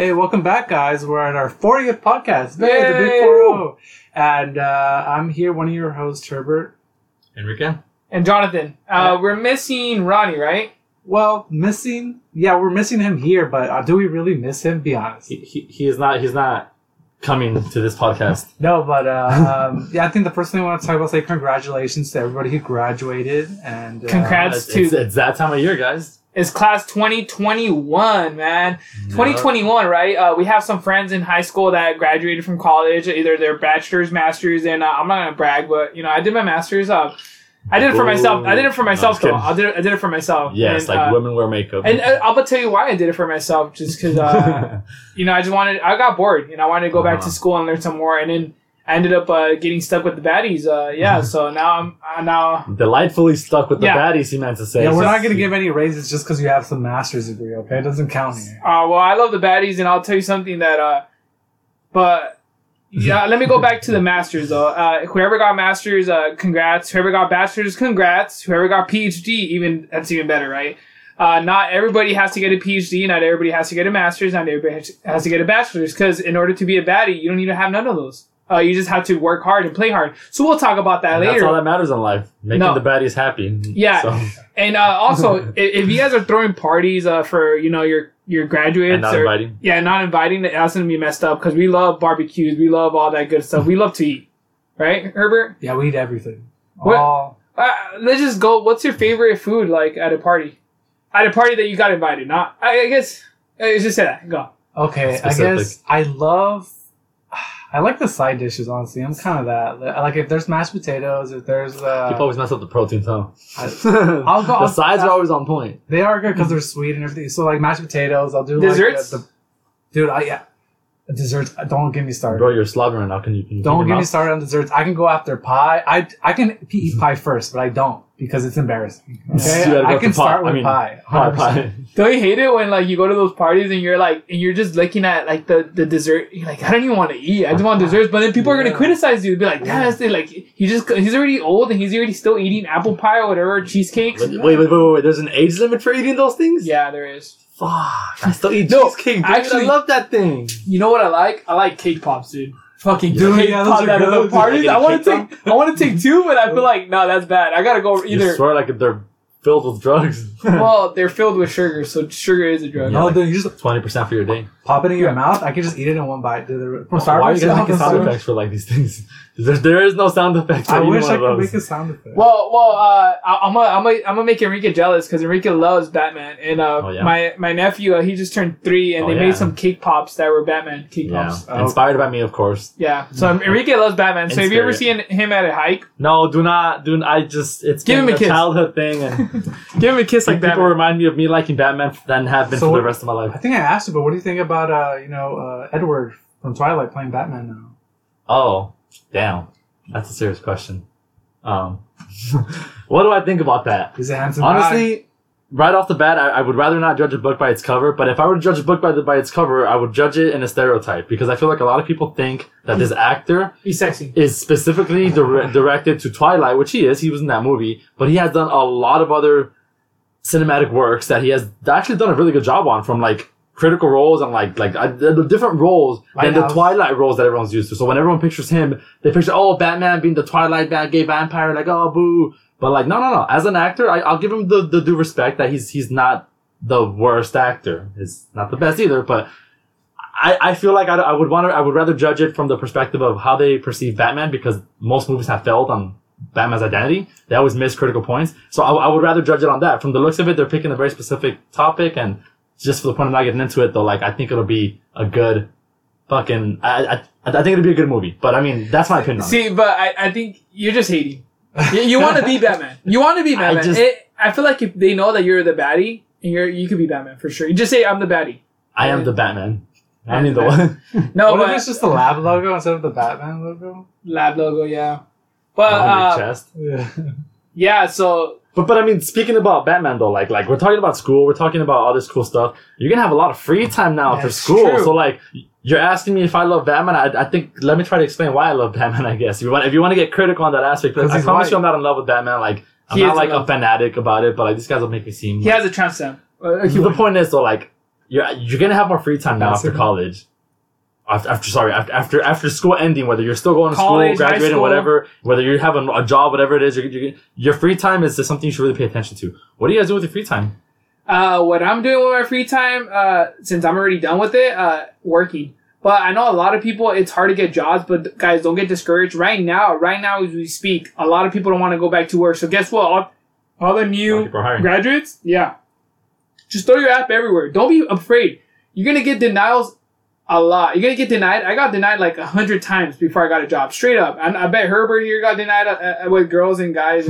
Hey, welcome back, guys. We're at our 40th podcast. Hey, the Big 40. And uh, I'm here, one of your hosts, Herbert. Enrique? And Jonathan, uh, we're missing Ronnie, right? Well, missing. Yeah, we're missing him here, but uh, do we really miss him? Be honest. He, he, he is not he's not coming to this podcast. No, but uh, um, yeah, I think the first thing I want to talk about is say congratulations to everybody who graduated. and uh, Congrats. It's, to- it's, it's that time of year, guys. It's class 2021, man. 2021, right? Uh, we have some friends in high school that graduated from college, either their bachelor's, master's, and uh, I'm not gonna brag, but you know, I did my master's. Uh, I did it for myself. I did it for. No, myself, I'm though. I did it, I did it for myself. Yes, And, like uh, women wear makeup. And uh, gonna tell you why I did it for myself, just because uh, you know I just wanted. I got bored, and I wanted to go back Uh-huh. to school and learn some more, and then I ended up uh, getting stuck with the baddies. Uh, yeah, so now I'm uh, now. Delightfully stuck with the Yeah. baddies, he meant to say. Yeah, we're So- not going to give any raises just because you have some master's degree, okay? It doesn't count here. Uh, well, I love the baddies, and I'll tell you something that. Uh, but yeah, let me go back to the masters though. Uh, whoever got masters, uh, congrats. Whoever got bachelors, congrats. Whoever got PhD, even that's even better, right? Uh, not everybody has to get a PhD. Not everybody has to get a master's. Not everybody has- has to get a bachelor's. Because in order to be a baddie, you don't need to have none of those. Uh, you just have to work hard and play hard. So we'll talk about that And That's later. all that matters in life. Making No. the baddies happy. Yeah. So, And uh, also, if, if you guys are throwing parties uh, for you know your your graduates and not or inviting. yeah, not inviting, that's gonna be messed up because we love barbecues, we love all that good stuff. We love to eat, right, Herbert? Yeah, we eat everything. What- All. Uh, let's just go. What's your favorite food like at a party? At a party that you got invited, not I, I guess. Uh, just say that. Go. Okay, Specific. I guess I love. I like the side dishes. Honestly, I'm kind of that. Like if there's mashed potatoes, if there's uh, People always mess up the protein, though. I- I'll go- the sides are always on point. they are good because they're sweet and everything. So like mashed potatoes, I'll do Desserts? Like, uh, the, dude, I yeah, desserts. Don't get me started. Bro, you're slobbering now. Can you, can you don't get me started on desserts. I can go after pie. I I can eat pie first, but I don't because it's embarrassing. Okay, You gotta go I can start I with mean, pie. Pie, 100%. pie. Don't you hate it when like you go to those parties and you're like and you're just looking at like the, the dessert? You're like, I don't even want to eat. I just want desserts. But then people are gonna criticize you. And be like, that's it. like he just he's already old and he's already still eating apple pie or whatever cheesecakes. Wait, wait, wait, wait, wait. There's an age limit for eating those things? Yeah, there is. Fuck. I still eat No, cheesecake, dude. actually- I love that thing. You know what I like? I like cake pops, dude. Fucking Dude, cake yeah, those pop are good. the parties. Like I a want to cake take I want to take two, but I feel like no, that's bad. I gotta go You either. swear like they're filled with drugs. Well, they're filled with sugar, so sugar is a drug. No, like- dude, you just 20% for your day. pop it in your mouth. I can just eat it in one bite. Dude, from Why are you Starbucks, guys making sound effects for like these things? There, there is no sound effect. I wish I could make a sound effect. Well, well, uh, I- I'm gonna, I'm gonna, I'm gonna make Enrique jealous because Enrique loves Batman, and uh, Oh, yeah? my my nephew, uh, he just turned three, and Oh, they yeah. made some cake pops that were Batman cake yeah, pops. Oh. inspired by me, of course. Yeah, so um, Enrique loves Batman. So have you ever seen him at a hike? No, do not, do. I just it's Give been him a kiss. childhood thing, and Give him a kiss like people Batman. remind me of me liking Batman than have been So for what- the rest of my life. I think I asked you, but what do you think about uh, you know, uh, Edward from Twilight playing Batman now? Oh, damn, that's a serious question. Um, what do I think about that? He's a handsome guy. Honestly, right off the bat, I, I would rather not judge a book by its cover. But if I were to judge a book by the, by its cover, I would judge it in a stereotype because I feel like a lot of people think that this actor He's sexy. is specifically dire- directed to Twilight, which he is. He was in that movie, but he has done a lot of other cinematic works that he has actually done a really good job on, from like critical roles and like like uh, the different roles than the Twilight roles that everyone's used to. So when everyone pictures him, they picture oh Batman being the Twilight bad gay vampire, like oh boo. But like no no no, as an actor, I, I'll give him the, the due respect that he's he's not the worst actor. He's not the best either, but. I, I feel like I, I would want to I would rather judge it from the perspective of how they perceive Batman because most movies have failed on Batman's identity. They always miss critical points. So I, I would rather judge it on that. From the looks of it, they're picking a very specific topic, and just for the point of not getting into it, though, like I think it'll be a good fucking. I I, I think it'll be a good movie. But I mean, that's my opinion. on it. See, but I, I think you're just hating. You, you want to be Batman. You want to be Batman. I, just- I feel like if they know that you're the baddie, and you're you could be Batman for sure. You just say I'm the baddie. I am the Batman. I mean the one. No, what if it's just the lab logo instead of the Batman logo? lab logo, yeah. But on your uh, chest. Yeah. yeah, so But but I mean, speaking about Batman though, like like we're talking about school, we're talking about all this cool stuff. You're gonna have a lot of free time now That's school. true. So like, you're asking me if I love Batman. I, I think let me try to explain why I love Batman. I guess if you want if you want to get critical on that aspect, I promise white. you, I'm not in love with Batman. Like I'm He not like a fanatic about it, but like these guys will make me seem. he has a transcend. Uh, the point is though, like you're you're gonna have more free time now after college. After, after sorry after, after after school ending, whether you're still going to College, school, graduating, school. whatever, whether you have a, a job, whatever it is, you're, you're, your free time is just something you should really pay attention to. What do you guys do with your free time? Uh, what I'm doing with my free time, uh, since I'm already done with it, uh, working. But I know a lot of people, it's hard to get jobs, but guys, don't get discouraged. Right now, right now as we speak, a lot of people don't want to go back to work. So guess what? All, all the A lot of new graduates, yeah. Just throw your app everywhere. Don't be afraid. You're gonna get denials a lot. You're gonna get denied. I got denied like a hundred times before I got a job. Straight up. And I bet Herbert here got denied uh, uh, with girls and guys.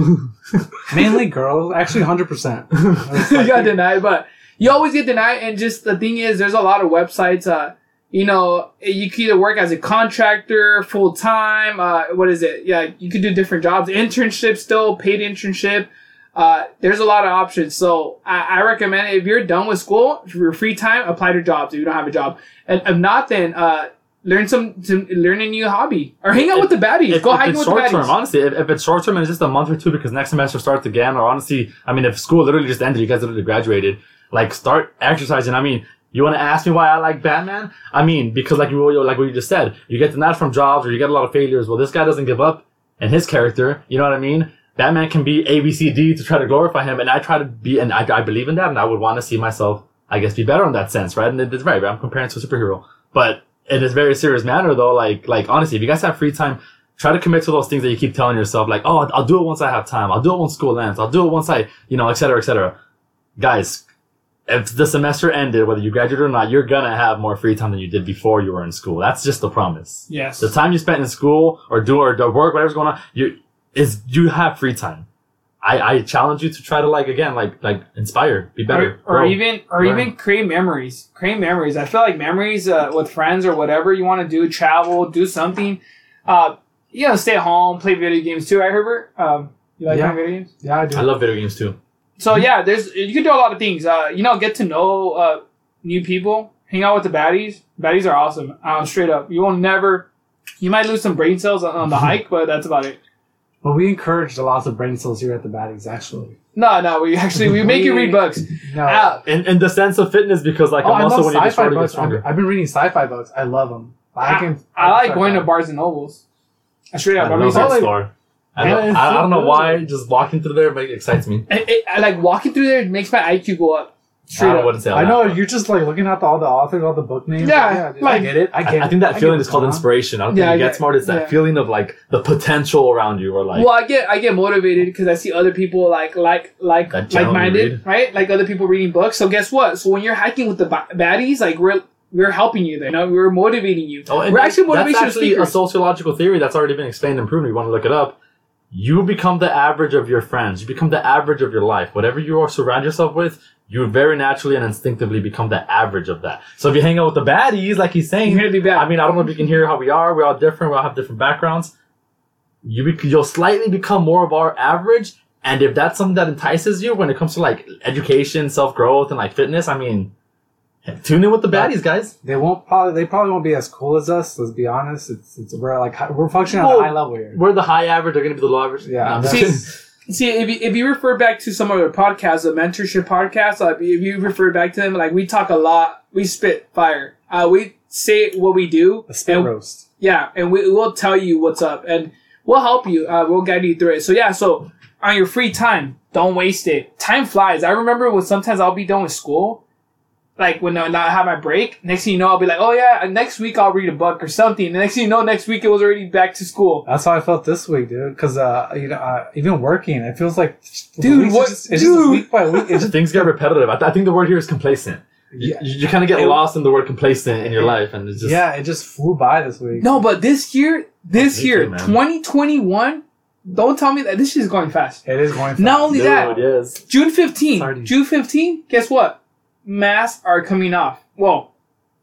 Mainly girls, actually, hundred percent. you got denied, but you always get denied. And just the thing is, there's a lot of websites. Uh, you know, you can either work as a contractor, full time. Uh, what is it? Yeah, you could do different jobs. Internship, still paid internship. Uh, there's a lot of options. So I, I recommend if you're done with school, for your free time, apply to jobs if you don't have a job. And if not, then uh, learn some, some learn a new hobby or hang out with the baddies. If, Go if hiking with the short baddies. term, honestly, if, if it's short term and it's just a month or two because next semester starts again, or honestly, I mean, if school literally just ended, you guys literally graduated, like start exercising. I mean, you want to ask me why I like Batman? I mean, because like you like what you just said, you get denied from jobs or you get a lot of failures. Well, this guy doesn't give up, and his character, you know what I mean? Batman can be A, B, C, D to try to glorify him, and I try to be, and I, I believe in that, and I would want to see myself, I guess, be better in that sense, right? And it's right, I'm comparing to a superhero, but in a very serious manner, though, like, like honestly, if you guys have free time, try to commit to those things that you keep telling yourself, like, oh, I'll do it once I have time, I'll do it once school ends, I'll do it once I, you know, et cetera, et cetera. Guys, if the semester ended, whether you graduate or not, you're gonna have more free time than you did before you were in school. That's just the promise. yes. The time you spent in school or do or do work, whatever's going on, you is you have free time. I, I challenge you to try to like again, like like inspire, be better, or, or even or learn. even create memories create memories i feel like memories uh, with friends or whatever you want to do travel do something uh you know stay at home play video games too right herbert um you like Yeah. playing video games Yeah, I do. I love video games too. so yeah there's you can do a lot of things uh you know get to know uh new people hang out with the baddies baddies are awesome uh, straight up you will never you might lose some brain cells on, on the hike but that's about it But we encouraged a lot of brain cells here at the Baddies, actually. no no we actually we make you read books No. uh, In in the sense of fitness, because like oh, a I muscle love when you get sci-fi stronger, you get books. I've, stronger. I've been reading sci-fi books. I love them. I, can. I can like going to that. Barnes and Nobles. I straight up. I, love mean, that store. I, don't- it's I, I don't know why. Just walking through there make, excites me. I, I, I like walking through there it makes my IQ go up. Straight I up. wouldn't say. I that. know you're just like looking at the, all the authors, all the book names. Yeah, dude, like- I get it. I get. I, I think that it. feeling get is called going on. inspiration. I don't Yeah, think I you get get- smart. It's that yeah. feeling of like the potential around you, or like well, I get I get motivated because I see other people like like like That like generally minded, read. right? Like other people reading books. So guess what? So when you're hiking with the ba- baddies, like we're we're helping you there. You know, we're motivating you. Oh, and we're actually that's motivation actually speakers. a sociological theory that's already been explained and proven. You want to look it up. You become the average of your friends. You become the average of your life. Whatever you are surround yourself with, you very naturally and instinctively become the average of that. So if you hang out with the baddies, like he's saying, You're gonna be bad. I mean, I don't know if you can hear how we are. We're all different. We all have different backgrounds. You bec- you'll slightly become more of our average. And if that's something that entices you when it comes to like education, self growth, and like fitness, I mean, tune in with the baddies, guys. They won't probably. They probably won't be as cool as us. Let's be honest. It's it's we're like we're functioning at Well, a high level here. We're the high average. They're gonna be the low average. Yeah, No, I'm that's- just kidding. See, if you, if you refer back to some of the podcasts, the mentorship podcasts, like if you refer back to them, like we talk a lot, we spit fire. Uh, we say what we do. A spit and- roast. Yeah, and we will tell you what's up, and we'll help you. Uh, we'll guide you through it. So yeah, so on your free time, don't waste it. Time flies. I remember when sometimes I'll be done with school, like when I have my break. Next thing you know, I'll be like, oh yeah, next week I'll read a book or something. The next thing you know, next week it was already back to school. That's how I felt this week, dude. Because uh, you know, uh, even working, it feels like Dude, what- Just, it's dude. just week by week. It's just Things get repetitive. I, th- I think the word here is complacent. You, yeah, you, kind of get It- lost in the word complacent in your life, and it's just yeah. It just flew by this week. No, but this year, this Me year, 2021, don't tell me that this shit is going fast. it is going. Fast. Not only Dude, that, yes. June 15, Sorry. June 15, guess what? Masks are coming off. Well,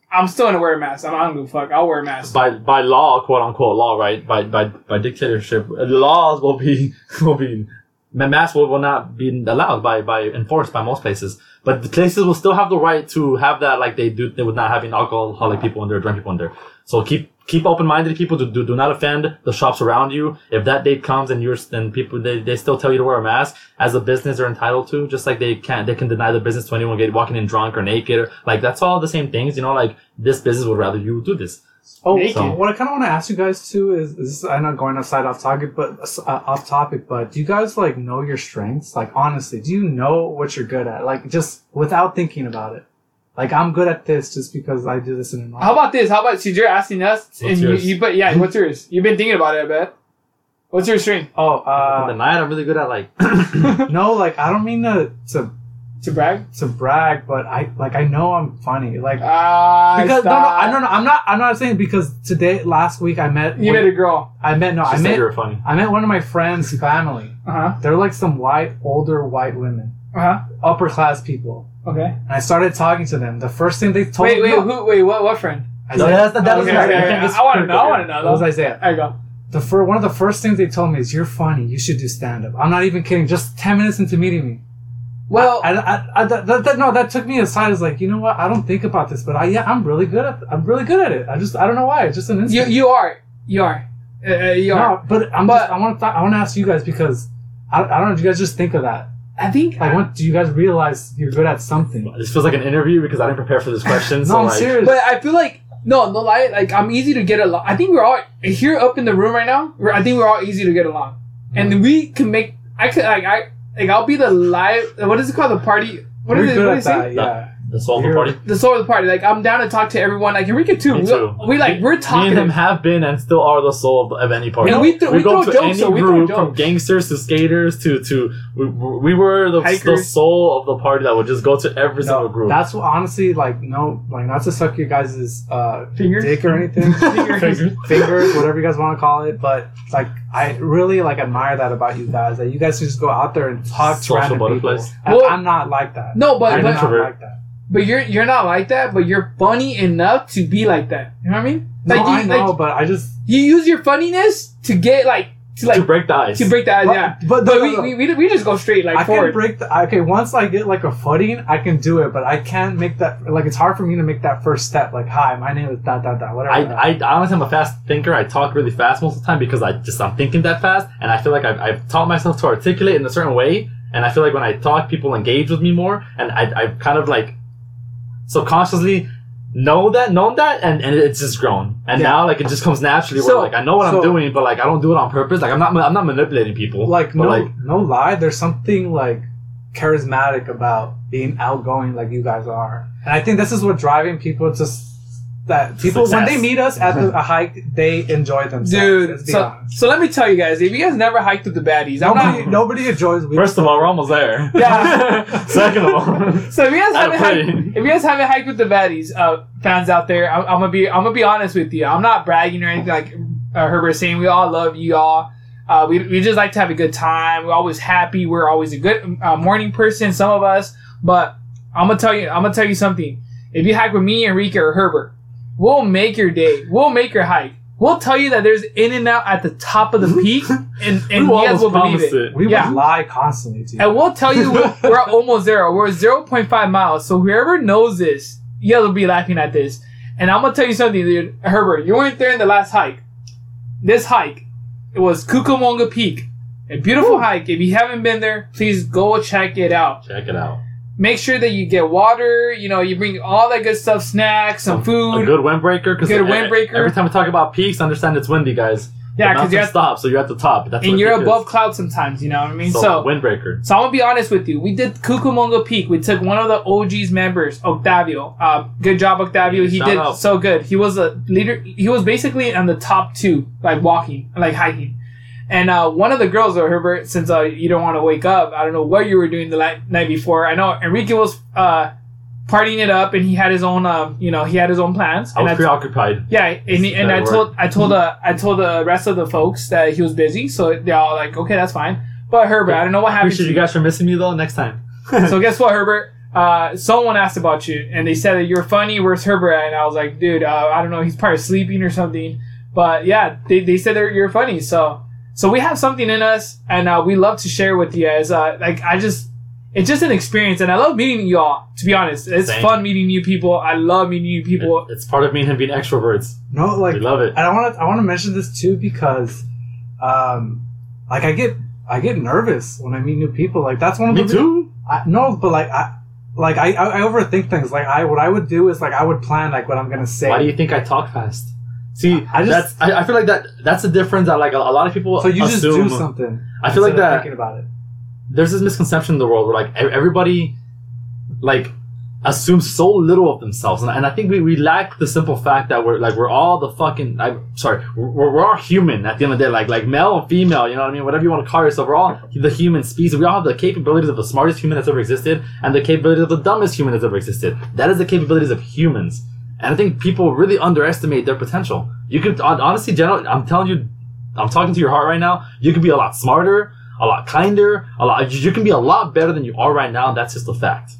I'm still gonna wear a mask. I don't give a fuck. I'll wear a mask. By by law, quote unquote law, right? By by by dictatorship, uh, laws will be will be ma- masks will, will not be allowed by, by enforced by most places. But the places will still have the right to have that like they do they would not having alcoholic people in there, drunk people in there. So keep keep open minded people to do, do not offend the shops around you. If that date comes and you're then people they, they still tell you to wear a mask as a business they're entitled to, just like they can't they can deny the business to anyone get walking in drunk or naked or like that's all the same things, you know, like this business would rather you do this. Oh, so what I kind of want to ask you guys too is, is I'm not going outside off topic, but uh, off topic. But do you guys like know your strengths? Like honestly, do you know what you're good at? Like just without thinking about it. Like I'm good at this just because I do this in a normal. How about this? How about since you're asking us and you, yours? you but yeah, what's yours? You've been thinking about it, I bet. What's your string? Oh, the uh, night I'm really good at like no, like I don't mean to to To brag? to brag, but I like I know I'm funny. Like Ah, because no, no, stop. I no, no, I'm not. I'm not saying because today, last week, I met. You met a girl. I met no, she I said met. you were funny. I met one of my friends' family. Uh huh. They're like some white, older white women, Uh huh. Upper class people. Okay. And I started talking to them. The first thing they told Wait, me. wait, wait, who? Wait, what? What friend? No, that's- that Oh, doesn't Okay, okay, okay. I want to know. I want to know. That was. Isaiah. There you go. The fir- one of the first things they told me is, "You're funny. You should do stand up." I'm not even kidding. Just ten minutes into meeting me, Well, I, I, I, that, that, that- no, that took me aside. As like, you know what? I don't think about this, but I, yeah, I'm really good at. I'm really good at it. I just, I don't know why. It's just an you instinct. you are you are uh, uh, you are. no, but I'm But- just, I want to, I want to ask you guys because I, I don't know. Do you guys just think of that? I think Like, what do you guys realize you're good at something? This feels like an interview because I didn't prepare for this question. No, so I'm like, serious. But I feel like no, no lie. Like I'm easy to get along. I think we're all here up in the room right now. We're, I think we're all easy to get along, and we can make. I could like I like I'll be the live. What is it called? The party. What You're is it? good What at it? that. Yeah. The soul of the party. The soul of the party. Like I'm down to talk to everyone. Like Enrique too. Me We, too. we like we're talking. Me and talking. him have been and still are the soul of, of any party. And we th- we go to jokes, any so we throw group from gangsters to skaters to to we, we were the, the soul of the party that would just go to every single group. that's what, honestly like no like not to suck your guys' uh Fingers? dick or anything Fingers. fingers whatever you guys want to call it but like I really like admire that about you guys that you guys can just go out there and talk to random people Well- I'm not like that No, but I'm but, not like that but you're you're not like that. But you're funny enough to be like that. You know what I mean? no Like I you, know like, but I just you use your funniness to get like to like to break the ice. to break the ice. but, yeah. but, But no, we, no, no. we, we, we just go straight like I can break the okay once I get like a footing I can do it but I can't make that like it's hard for me to make that first step like hi my name is da da da whatever I, I honestly am a fast thinker. I talk really fast most of the time because I just I'm thinking that fast, and I feel like I've, I've taught myself to articulate in a certain way. And I feel like when I talk, people engage with me more, and I I've kind of like subconsciously know that known that, and, and it's just grown. And Yeah. now like it just comes naturally. So- where like I know what so- I'm doing, but like I don't do it on purpose. Like I'm not I'm not manipulating people. like no like no lie there's something like charismatic about being outgoing like you guys are and i think this is what driving people to that people when they meet us at the, a hike they enjoy themselves Dude, so, honest. so let me tell you guys, if you guys never hiked with the baddies, I'm nobody, not. nobody enjoys we first of all, we're almost there. Yeah. Second of all, So if you guys haven't hiked, if you guys haven't hiked with the baddies, uh, fans out there, I'm, I'm gonna be I'm gonna be honest with you. I'm not bragging or anything like uh, Herbert saying. We all love you all. Uh, we, we just like to have a good time. We're always happy. We're always a good uh, morning person. Some of us, but I'm gonna tell you. I'm gonna tell you something. If you hike with me, Enrique, or Herbert, we'll make your day. We'll make your hike. We'll tell you that there's In-N-Out at the top of the peak, and, and we you guys almost will believe it. it. we yeah. would lie constantly to you And we'll tell you we're, we're almost there. We're 0.5 miles. So whoever knows this, you guys will be laughing at this. And I'm gonna tell you something, dude. Herbert, you weren't there in the last hike. This hike, it was Cucamonga Peak. A beautiful hike. If you haven't been there, please go check it out. Check it out. Make sure that you get water. You know, you bring all that good stuff, snacks, some food. A good windbreaker. Because Good windbreaker. Every time we talk about peaks, understand it's windy, guys. yeah, because you're at, stop, so you're at the top. That's and you're above is. clouds sometimes. You know what I mean? So, so windbreaker. So I'm gonna be honest with you. We did Cucamonga Peak. We took one of the OG's members, Octavio. Uh, good job, Octavio. He did out. so good. He was a leader. He was basically on the top two, like walking, like hiking. And uh, one of the girls, though, Herbert, since uh, you don't want to wake up, I don't know what you were doing the li- night before. I know Enrique was uh, partying it up, and he had his own, um, you know, he had his own plans. I was I- preoccupied. yeah, and, he- and I told I told the I told the rest of the folks that he was busy, so they're all like, okay, that's fine. But Herbert, I don't know what happened. Appreciate to you guys for missing me though. Next time. so guess what, Herbert? Uh, someone asked about you, and they said that you're funny. Where's Herbert? at? And I was like, dude, uh, I don't know. He's probably sleeping or something. But yeah, they, they said that you're funny. So So we have something in us, and uh, we love to share with you guys. Uh, like I just, it's just an experience, and I love meeting you all. To be honest, it's Same. fun meeting new people. I love meeting new people. It's part of me and him being extroverts. No, like we love it. And I want to I want to mention this too because, um, like I get I get nervous when I meet new people. Like that's one of Me the too. I, no, but like I like I, I I overthink things. Like I what I would do is like I would plan like what I'm gonna say. Why do you think I talk fast? See, I just- that's I, I feel like that that's the difference that like a, a lot of people so you just do something. I feel like that thinking about it. there's this misconception in the world where like everybody like assumes so little of themselves. And, and i think we, we lack the simple fact that we're like we're all the fucking i'm sorry we're, we're all human at the end of the day. Like like male and female you know what i mean? Whatever you want to call yourself we're all the human species. We all have the capabilities of the smartest human that's ever existed and the capabilities of the dumbest human that's ever existed. That is the capabilities of humans and i think people really underestimate their potential you could honestly general i'm telling you i'm talking to your heart right now you could be a lot smarter a lot kinder, a lot. You can be a lot better than you are right now. That's just a fact.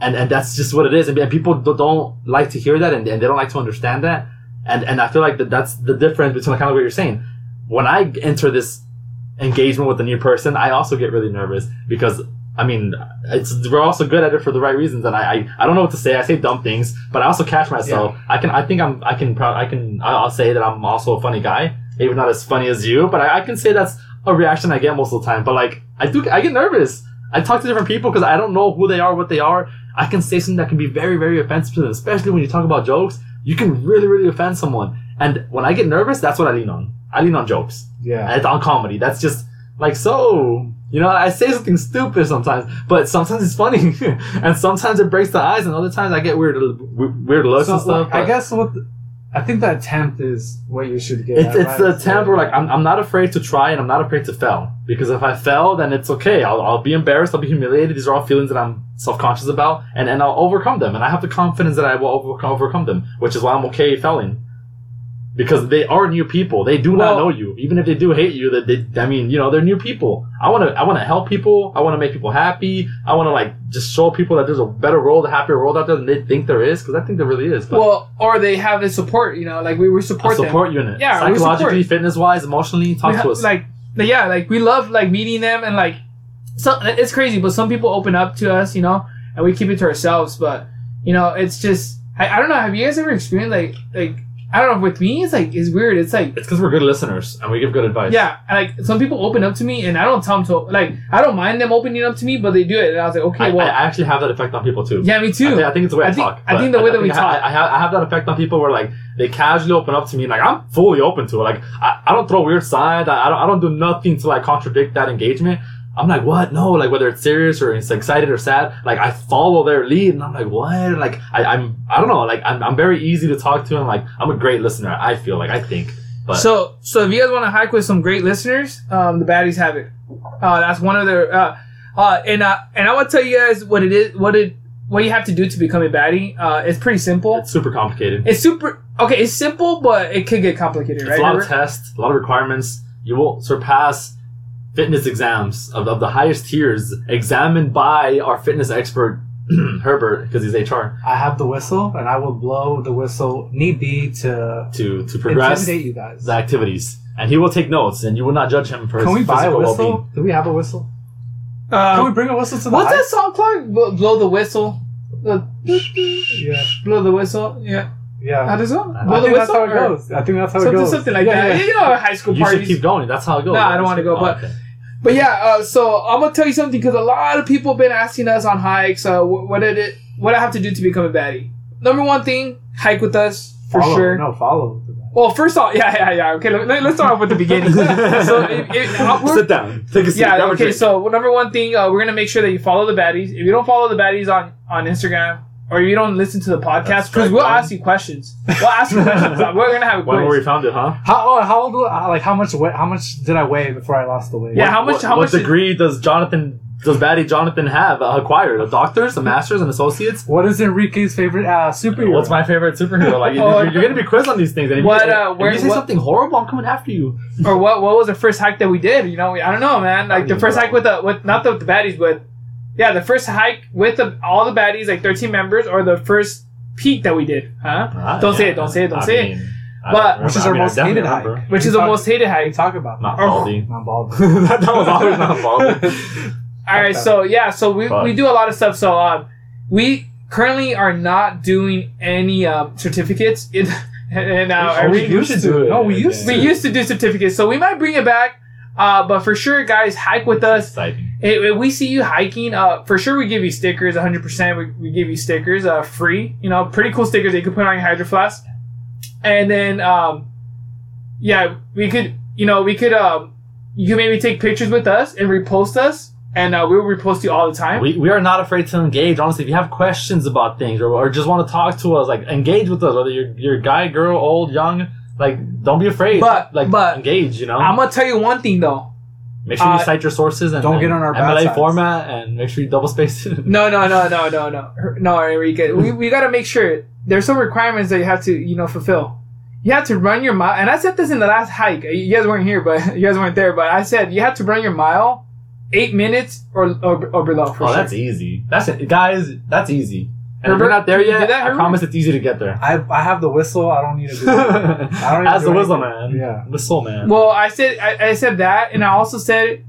And and that's just what it is. And, people do- don't like to hear that, and, and they don't like to understand that. And and I feel like that that's the difference between kind of what you're saying. When I enter this engagement with a new person, I also get really nervous because. I mean, it's we're also good at it for the right reasons, and I, I, I don't know what to say. I say dumb things, but I also catch myself. I can I think I'm I can pro- I can I'll say that I'm also a funny guy, maybe not as funny as you, but I, I can say that's a reaction I get most of the time. But like, I do, I get nervous. I talk to different people because I don't know who they are, what they are. I can say something that can be very, very offensive to them, especially when you talk about jokes. You can really, really offend someone. And when I get nervous, that's what I lean on. I lean on jokes. Yeah. It's on comedy. That's just like so. You know, I say something stupid sometimes, but sometimes it's funny, and sometimes it breaks the ice, and other times I get weird, weird looks So, and stuff. like, I guess what the, I think the attempt is what you should get. it's, at, it's right? the attempt where like I'm, I'm not afraid to try and I'm not afraid to fail because if I fail then it's okay I'll, I'll be embarrassed I'll be humiliated these are all feelings that I'm self-conscious about and, and I'll overcome them and I have the confidence that I will overcome, overcome them which is why I'm okay failing because they are new people they do not know you even if they do hate you that they I mean you know they're new people I want to I want to help people I want to make people happy I want to like just show people that there's a better world a happier world out there than they think there is because I think there really is but Well, or they have the support. You know, like we would support a them. support unit Yeah, psychologically fitness wise emotionally talk We to us Like, like, yeah, like we love like meeting them and like, so it's crazy. But some people open up to us, you know, and we keep it to ourselves. But you know, it's just I, I don't know. Have you guys ever experienced like like I don't know. If with me, it's like it's weird. It's like It's because we're good listeners and we give good advice. yeah, like some people open up to me and I don't tell them to like I don't mind them opening up to me, but they do it, and I was like, okay, I, well, I actually have that effect on people too. yeah, me I too. I think it's the way I, I think- talk. I but think the way that we I, talk. I, I, have, I have that effect on people where like they casually open up to me, and like I'm fully open to it. Like I, I don't throw weird signs. I, I don't I don't do nothing to like contradict that engagement. I'm like, what? No, like whether it's serious or it's excited or sad, like I follow their lead, and I'm like, what? Like I, I'm I don't know. Like I'm, I'm very easy to talk to, and like I'm a great listener. I feel like I think. But So, so if you guys want to hike with some great listeners, um, the baddies have it. Uh, that's one of their. Uh, uh, and uh, and I want to tell you guys what it is, what it, what you have to do to become a baddie. Uh, it's pretty simple. it's super complicated. It's super okay. It's simple, but it could get complicated, It's right? a lot of tests, a lot of requirements. You will surpass fitness exams of, of the highest tiers examined by our fitness expert, Herbert, because he's HR, I have the whistle, and I will blow the whistle need be to to, to progress intimidate you guys. the activities. And he will take notes, and you will not judge him for Can his we buy a whistle? well-being. Do we have a whistle? Um, Can we bring a whistle to the what's hike? that song, Clark? Blow, blow the whistle. Yeah, blow the whistle. Yeah. yeah. How does it go? I Blow I the think that's whistle. how it goes. I think that's how it goes. something like Yeah, that. yeah. You know, high school You should parties. keep going. That's how it goes. Nah, I don't wanna go, Oh, but- okay. But yeah, uh, so I'm gonna tell you something because a lot of people have been asking us on hikes. Uh, wh- what did it? What I have to do to become a baddie? Number one thing, hike with us for Follow. sure. No, follow. Well, first off, yeah, yeah, yeah. Okay, let, us start off with the beginning. so, if, if, uh, sit down, take a seat. yeah, okay. So, number one thing, uh, we're gonna make sure that you follow the baddies. If you don't follow the baddies on on Instagram or you don't listen to the podcast, because we'll man. ask you questions. We'll ask you questions. We're gonna have a when were we quiz. found it, huh? How oh, how old? uh, Like how much? Weight, how much did I weigh before I lost the weight? Yeah, how much? What, how what much? did- degree does Jonathan, does Baddie Jonathan have uh, acquired? A doctor's, a master's, an associate's? What is Enrique's favorite uh, superhero? What's my favorite superhero? Like Oh, you're, you're gonna be quizzed on these things. And if What, you, uh, if you say what- something horrible, I'm coming after you. or what? What was the first hike that we did? You know, we, I don't know, man. Like the don't first know. hike with the with not the, the baddies, but yeah, the first hike with the, all the baddies, like thirteen members, or the first peak that we did, huh? Ah, Don't say it, don't say it, don't I say it. I But- Which is I our mean, most hated remember. hike. which We is the talk- most hated We hike. talk about Not Oh. Baldy. Not bald. that was always not Baldy. All right, so yeah, so we, Fuck. we do a lot of stuff. So um, we currently are not doing any um, certificates. In, and now Oh, we every, used to. Do it. No, we used we to. used to do certificates, so we might bring it back. Uh, but for sure, guys, hike with us. Exciting. If, we see you hiking, uh, for sure we give you stickers, 100%. We, we give you stickers, uh, free. You know, pretty cool stickers that you can put on your hydro flask. And then, um, yeah, we could, you know, we could, um, you could maybe take pictures with us and repost us, and uh, we'll repost you all the time. We, we are not afraid to engage. Honestly, if you have questions about things or, or just want to talk to us, like engage with us. Whether you're you're a guy, girl, old, young, like don't be afraid. But- like but- engage. You know, I'm gonna tell you one thing though. Make sure you uh, cite your sources and don't get on our bad MLA sides. format and make sure you double space it. No, no, no, no, no, no, no, Enrique. We we gotta make sure there's some requirements that you have to you know fulfill. You have to run your mile, and I said this in the last hike. You guys weren't here, but you guys weren't there. But I said you have to run your mile eight minutes or or, or below for oh, sure. that's easy. That's it, guys. That's easy. And if Herbert, you're not there yet, that, I promise it's easy to get there. I, I have the whistle. I don't need to do that. I don't even As do the whistle anything. man. Yeah. Whistle man. Well, I said I, I said that, and I also said,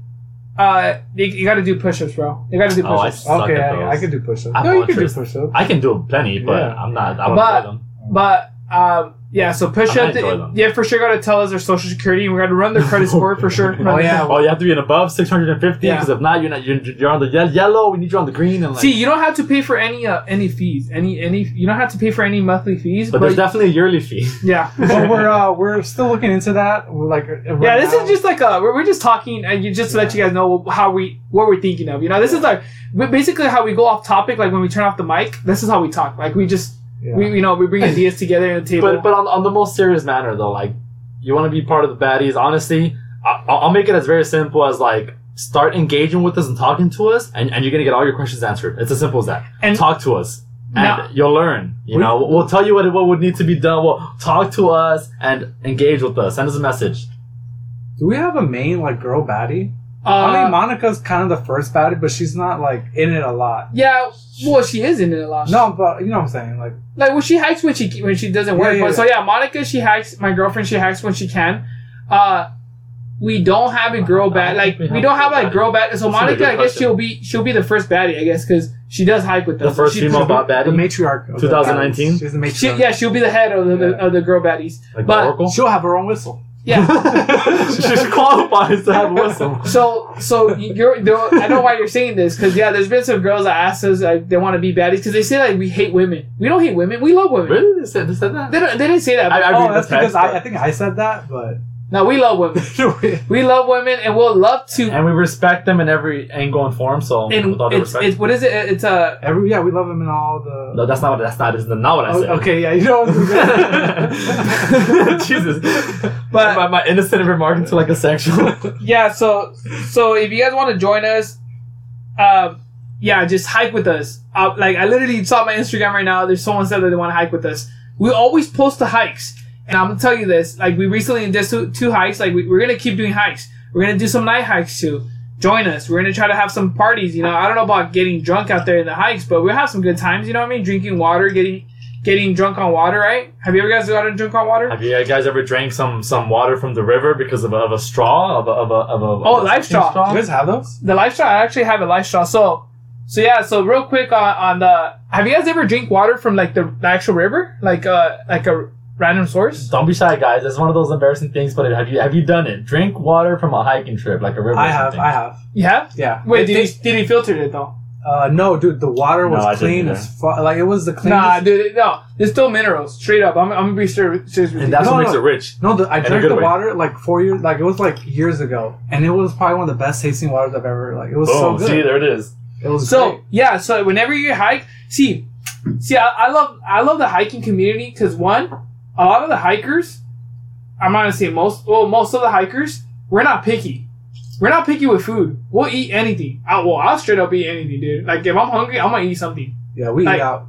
uh, you, you got to do push-ups, bro. You got to do Oh, I push-ups. suck Okay, at I, those. I can do push-ups. I No, you can do to- push-ups. I can do plenty, but Yeah. I'm not. I don't But- them. But um, yeah, so push up. enjoy them. Yeah, for sure. Got to tell us their social security, and we got to run their credit score for sure. Oh, yeah. Oh, you have to be an above 650 Yeah. because if not, you're not. You're, you're on the ye- yellow. We need you on the green and like. See, you don't have to pay for any uh, any fees. Any any you don't have to pay for any monthly fees. but there's definitely a yearly fee. yeah. but we're uh, we're still looking into that. We're like uh, right yeah, this now- is just like uh we're, we're just talking and you just to let you guys know how we what we're thinking of. You know, this is like basically how we go off topic. Like when we turn off the mic, this is how we talk. Like we just yeah. we you know we bring ideas together at the table. But but on, on the most serious manner though, like you want to be part of the baddies. Honestly, I, I'll I'll make it as very simple as like start engaging with us and talking to us, and, and you're gonna get all your questions answered. It's as simple as that. And- talk to us. And Now- you'll learn. You We- know, we'll, we'll tell you what what would need to be done. We'll talk to us and engage with us. Send us a message. Do we have a main like girl baddie? Uh, I mean, Monica's kind of the first baddie, but she's not like in it a lot. yeah, well she is in it a lot. No, but you know what I'm saying. Like, like when she hikes when she when she doesn't work. yeah, but yeah. so yeah, Monica she hikes. My girlfriend she hikes when she can. Uh, we don't have a girl I bad like we we don't have girl like girl bad. So Monica, I guess she'll be she'll be the first baddie, I guess, because she does hike with The first She- female bot the matriarch. 2019? She's the She, yeah, she'll be the head of the, Yeah. of the girl baddies. like but- the Oracle. She'll have her own whistle. Yeah. she qualifies to have a whistle. So, so you're, you're- I know why you're saying this because yeah, there's been some girls that asked us like they want to be baddies because they say like we hate women. We don't hate women. We love women. Really? They said, they said that? They, don't, they didn't say that. I- But, I oh, read that's because text, I, but- I think I said that, but no, we love women. We love women and we'll love to. And we respect them in every angle and form. So And with all due it's, respect. it's what is it? It's a every yeah, we love them in all the. no, that's not what. That's not. That's not what I Oh, said. okay, yeah, you know. Jesus. But- my, my innocent remark into like a sexual. yeah. So so if you guys want to join us, um, yeah, just hike with us. Uh, like I literally saw my Instagram right now. There's someone said that they want to hike with us. We always post the hikes, and I'm gonna tell you this. Like we recently did two, two hikes. Like we, we're gonna keep doing hikes. We're gonna do some night hikes too. Join us. We're gonna try to have some parties. You know, I don't know about getting drunk out there in the hikes, but we'll have some good times. You know what I mean? Drinking water, getting getting drunk on water. Right? Have you ever guys gotten drunk on water? Have you guys ever drank some some water from the river because of a, of a straw of a of a of a Oh, of a life sucking straw. you guys have those? The life straw. I actually have a life straw. So, so yeah. So real quick on, on the. Have you guys ever drink water from like the, the actual river, like uh like a random source? Don't be shy, guys. It's one of those embarrassing things. But have you have you done it? Drink water from a hiking trip, like a river. I or have, something. I have. You have? Yeah. Wait, It did he did he filter it though? Uh, no, dude, the water was I didn't clean either. as fuck. Like it was the cleanest. Nah, dude, no. There's still minerals. Straight up, I'm, I'm gonna be ser- serious with And that's No, what makes no. it rich. No, the, I a drank the way. water like four years, like it was like years ago, and it was probably one of the best tasting waters I've ever. Like it was so good. See, there it is. It was So great. yeah, so whenever you hike, see, see, I, I love I love the hiking community because one, a lot of the hikers, I'm not gonna say most, well, most of the hikers, we're not picky. We're not picky with food. We'll eat anything. I, well, I'll straight up eat anything, dude. Like if I'm hungry, I'm gonna eat something. Yeah, we like- eat out.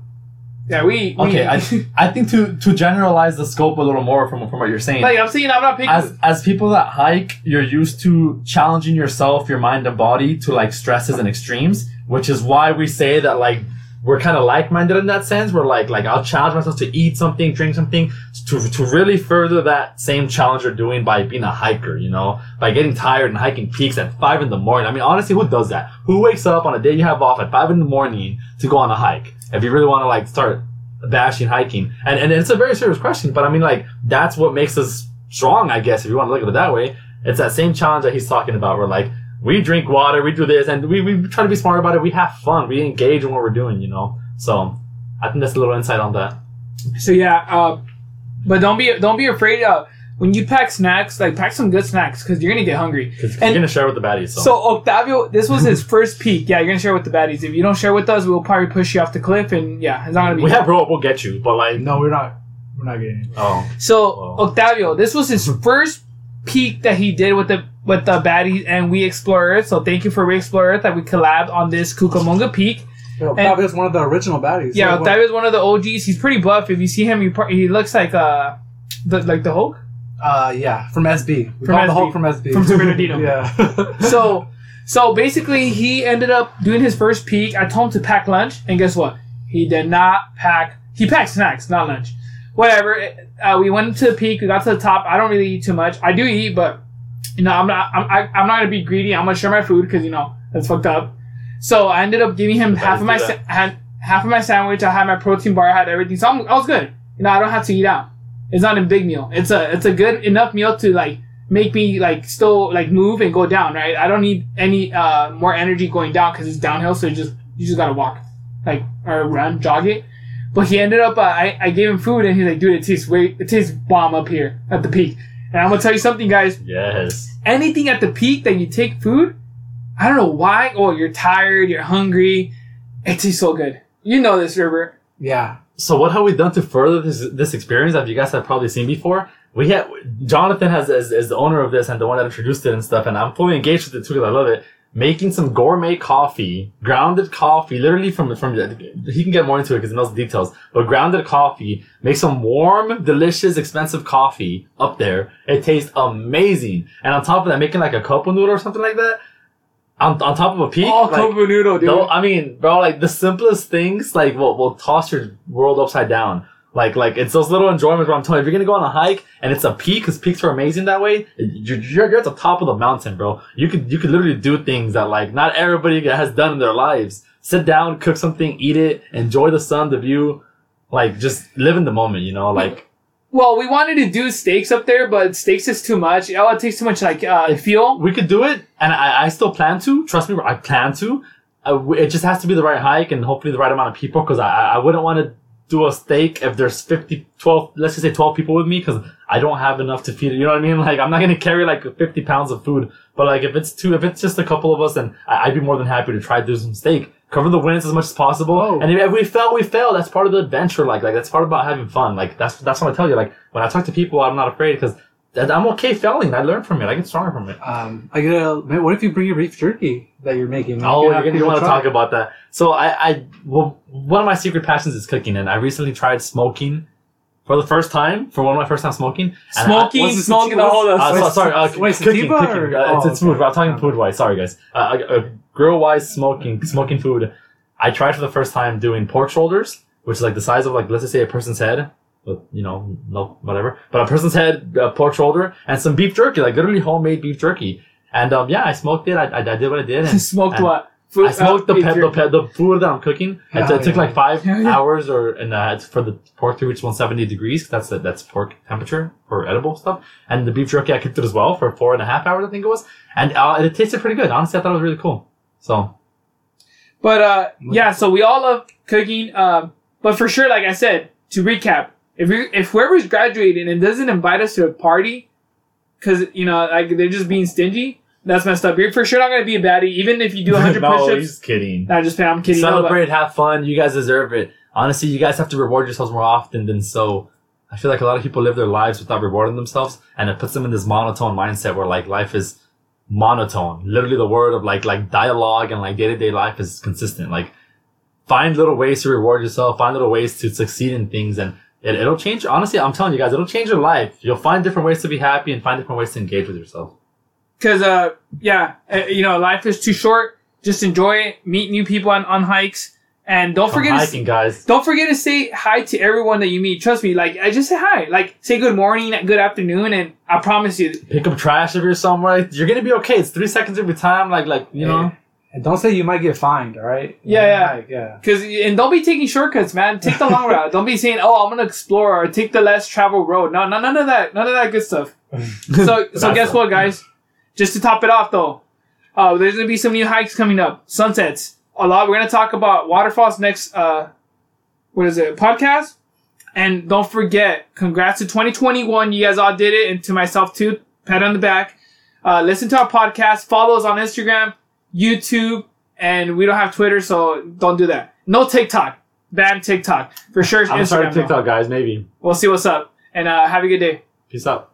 Yeah, we. We Okay, eat. I think to to generalize the scope a little more from from what you're saying. like I'm saying, I'm not picky. as as people that hike, you're used to challenging yourself, your mind and body to like stresses and extremes, which is why we say that like we're kind of like-minded in that sense. We're like, like I'll challenge myself to eat something, drink something, to to really further that same challenge you're doing by being a hiker. You know, by getting tired and hiking peaks at five in the morning. I mean, honestly, who does that? Who wakes up on a day you have off at five in the morning to go on a hike? If you really want to like start bashing hiking, and and it's a very serious question, but I mean, like that's what makes us strong, I guess, if you want to look at it that way. It's that same challenge that he's talking about. Where like we drink water, we do this, and we, we try to be smart about it. We have fun. We engage in what we're doing, you know. So I think that's a little insight on that. So yeah, uh, but don't be don't be afraid. Uh, when you pack snacks, like pack some good snacks because you're gonna get hungry. Because And- you're gonna share with the baddies. So, So Octavio, this was his first peak. Yeah, you're gonna share with the baddies. If you don't share with us, we'll probably push you off the cliff, and yeah, it's not gonna be. we have rope. We'll get you. But like, No, we're not. We're not getting it. oh, So Wow. Octavio, this was his first peak that he did with the with the baddies and We Explore Earth. So thank you for We Explore Earth that we collabed on this Cucamonga Peak. Yo, Octavio's one of the original baddies. Yeah, what- Octavio's one of the OGs. He's pretty buff. If you see him, he, par- he looks like uh, the, like the Hulk. Uh, yeah, from SB. We From him the SB. Hulk from SB. From Super Nintendo. yeah. So, so basically, he ended up doing his first peak. I told him to pack lunch, and guess what? He did not pack. He packed snacks, not lunch. Whatever. Uh, we went to the peak. We got to the top. I don't really eat too much. I do eat, but you know, I'm not. I'm, I, I'm not gonna be greedy. I'm gonna share my food because you know that's fucked up. So I ended up giving him half of my sa- had half of my sandwich. I had my protein bar. I had everything. So I'm, I was good. You know, I don't have to eat out. It's not a big meal. It's a it's a good enough meal to like make me like still like move and go down. Right. I don't need any uh more energy going down because it's downhill. So you just you just gotta walk, like or run, jog it. But he ended up. Uh, I I gave him food and he's like, dude, it tastes way it tastes bomb up here at the peak. And I'm gonna tell you something, guys yes. anything at the peak that you take food, I don't know why. Oh, you're tired, you're hungry. It tastes so good. You know this, River. yeah. So what have we done to further this this experience that you guys have probably seen before? We had Jonathan has is, is the owner of this and the one that introduced it and stuff, and I'm fully engaged with it too because I love it. Making some gourmet coffee, grounded coffee, literally from from he can get more into it because he knows the details. But grounded coffee, make some warm, delicious, expensive coffee up there. It tastes amazing, and on top of that, making like a cup of noodle or something like that. On, on top of a peak, Oh, like, cup of noodle, dude. I mean, bro, like the simplest things, like will will toss your world upside down. Like, like it's those little enjoyments where I'm telling you, if you're gonna go on a hike and it's a peak, because peaks are amazing that way. You're, you're, at the top of the mountain, bro. You could you could literally do things that like not everybody has done in their lives. Sit down, cook something, eat it, enjoy the sun, the view, like just live in the moment. You know, like well, we wanted to do steaks up there, but steaks is too much. Oh, it takes too much like uh, fuel. we could do it, and I, I still plan to. Trust me, I plan to. Uh, w- it just has to be the right hike and hopefully the right amount of people because I, I I wouldn't want to do a steak if there's 50, 12, let's just say 12 people with me because I don't have enough to feed it. You know what I mean? Like, I'm not going to carry like 50 pounds of food. But like, if it's two, if it's just a couple of us, then I, I'd be more than happy to try to do some steak. Cover the wins as much as possible. Oh. And if, if we fail, we fail. That's part of the adventure. Like, like that's part about having fun. Like, that's, that's what I tell you. Like, when I talk to people, I'm not afraid because I'm okay failing. I learn from it. I get stronger from it. Um, I get man, What if you bring your beef jerky that you're making? Oh, You you're gonna want to talk about that. So I, I, well, one of my secret passions is cooking, and I recently tried smoking for the first time. For one of my first time smoking, Smoking, smoking the whole. uh, so, sorry, uh, wait, cooking, cooking. or- Uh, it's, oh, it's food. okay. I'm talking food wise. Sorry, guys. Uh, uh, grill wise, smoking, smoking food. I tried for the first time doing pork shoulders, which is like the size of like let's just say a person's head, but you know, no, whatever. But a person's head, uh, pork shoulder, and some beef jerky, like literally homemade beef jerky. And um, yeah, I smoked it. I, I, I did what I did. And, smoked and- what? Food, I smoked uh, the, pe- the, pe- the food that I'm cooking. It, Hell it took yeah. like five Hell yeah. hours, or and uh, it's for the pork to reach 170 degrees. That's the, that's pork temperature for edible stuff. And the beef jerky I cooked it as well for four and a half hours, I think it was. And uh, it tasted pretty good. Honestly, I thought it was really cool. So But uh, yeah, so we all love cooking. Um, but for sure, like I said, to recap, if we if whoever's graduating and doesn't invite us to a party, because you know like they're just being stingy, that's messed up. You're for sure not gonna be a baddie, even if you do 100 no, push-ups. he's kidding. Nah, just I'm kidding. No, Celebrate, have fun. You guys deserve it. Honestly, you guys have to reward yourselves more often than so. I feel like a lot of people live their lives without rewarding themselves, and it puts them in this monotone mindset where like life is monotone. Literally, the word of like like dialogue and like day to day life is consistent. Like find little ways to reward yourself. Find little ways to succeed in things, and it, it'll change. Honestly, I'm telling you guys, it'll change your life. You'll find different ways to be happy and find different ways to engage with yourself. Cause uh yeah, uh, you know life is too short. Just enjoy it. Meet new people on, on hikes, And don't Come forget to guys. don't forget to say hi to everyone that you meet. Trust me, like I just say hi, like say good morning, good afternoon, and I promise you, Pick up trash if you're somewhere. You're gonna be okay. It's three seconds every time. Like, like you know. And don't say you might get fined, all right? Yeah, yeah. Like, yeah. Cause and don't be taking shortcuts, man. Take the long route. Don't be saying, "Oh, I'm gonna explore" or take the less traveled road. No, no, none of that. None of that good stuff. So, so guess what, guys? Just to top it off, though, uh, there's gonna be some new hikes coming up. Sunsets, a lot. We're gonna talk about waterfalls next. Uh, what is it? Podcast. And don't forget, congrats to 2021. You guys all did it, and to myself too. Pat on the back. Uh, listen to our podcast. Follow us on Instagram, YouTube, and we don't have Twitter, so don't do that. No TikTok. Ban TikTok for sure. I'm Instagram. sorry, though. TikTok guys. Maybe. We'll see what's up, and uh, have a good day. Peace out.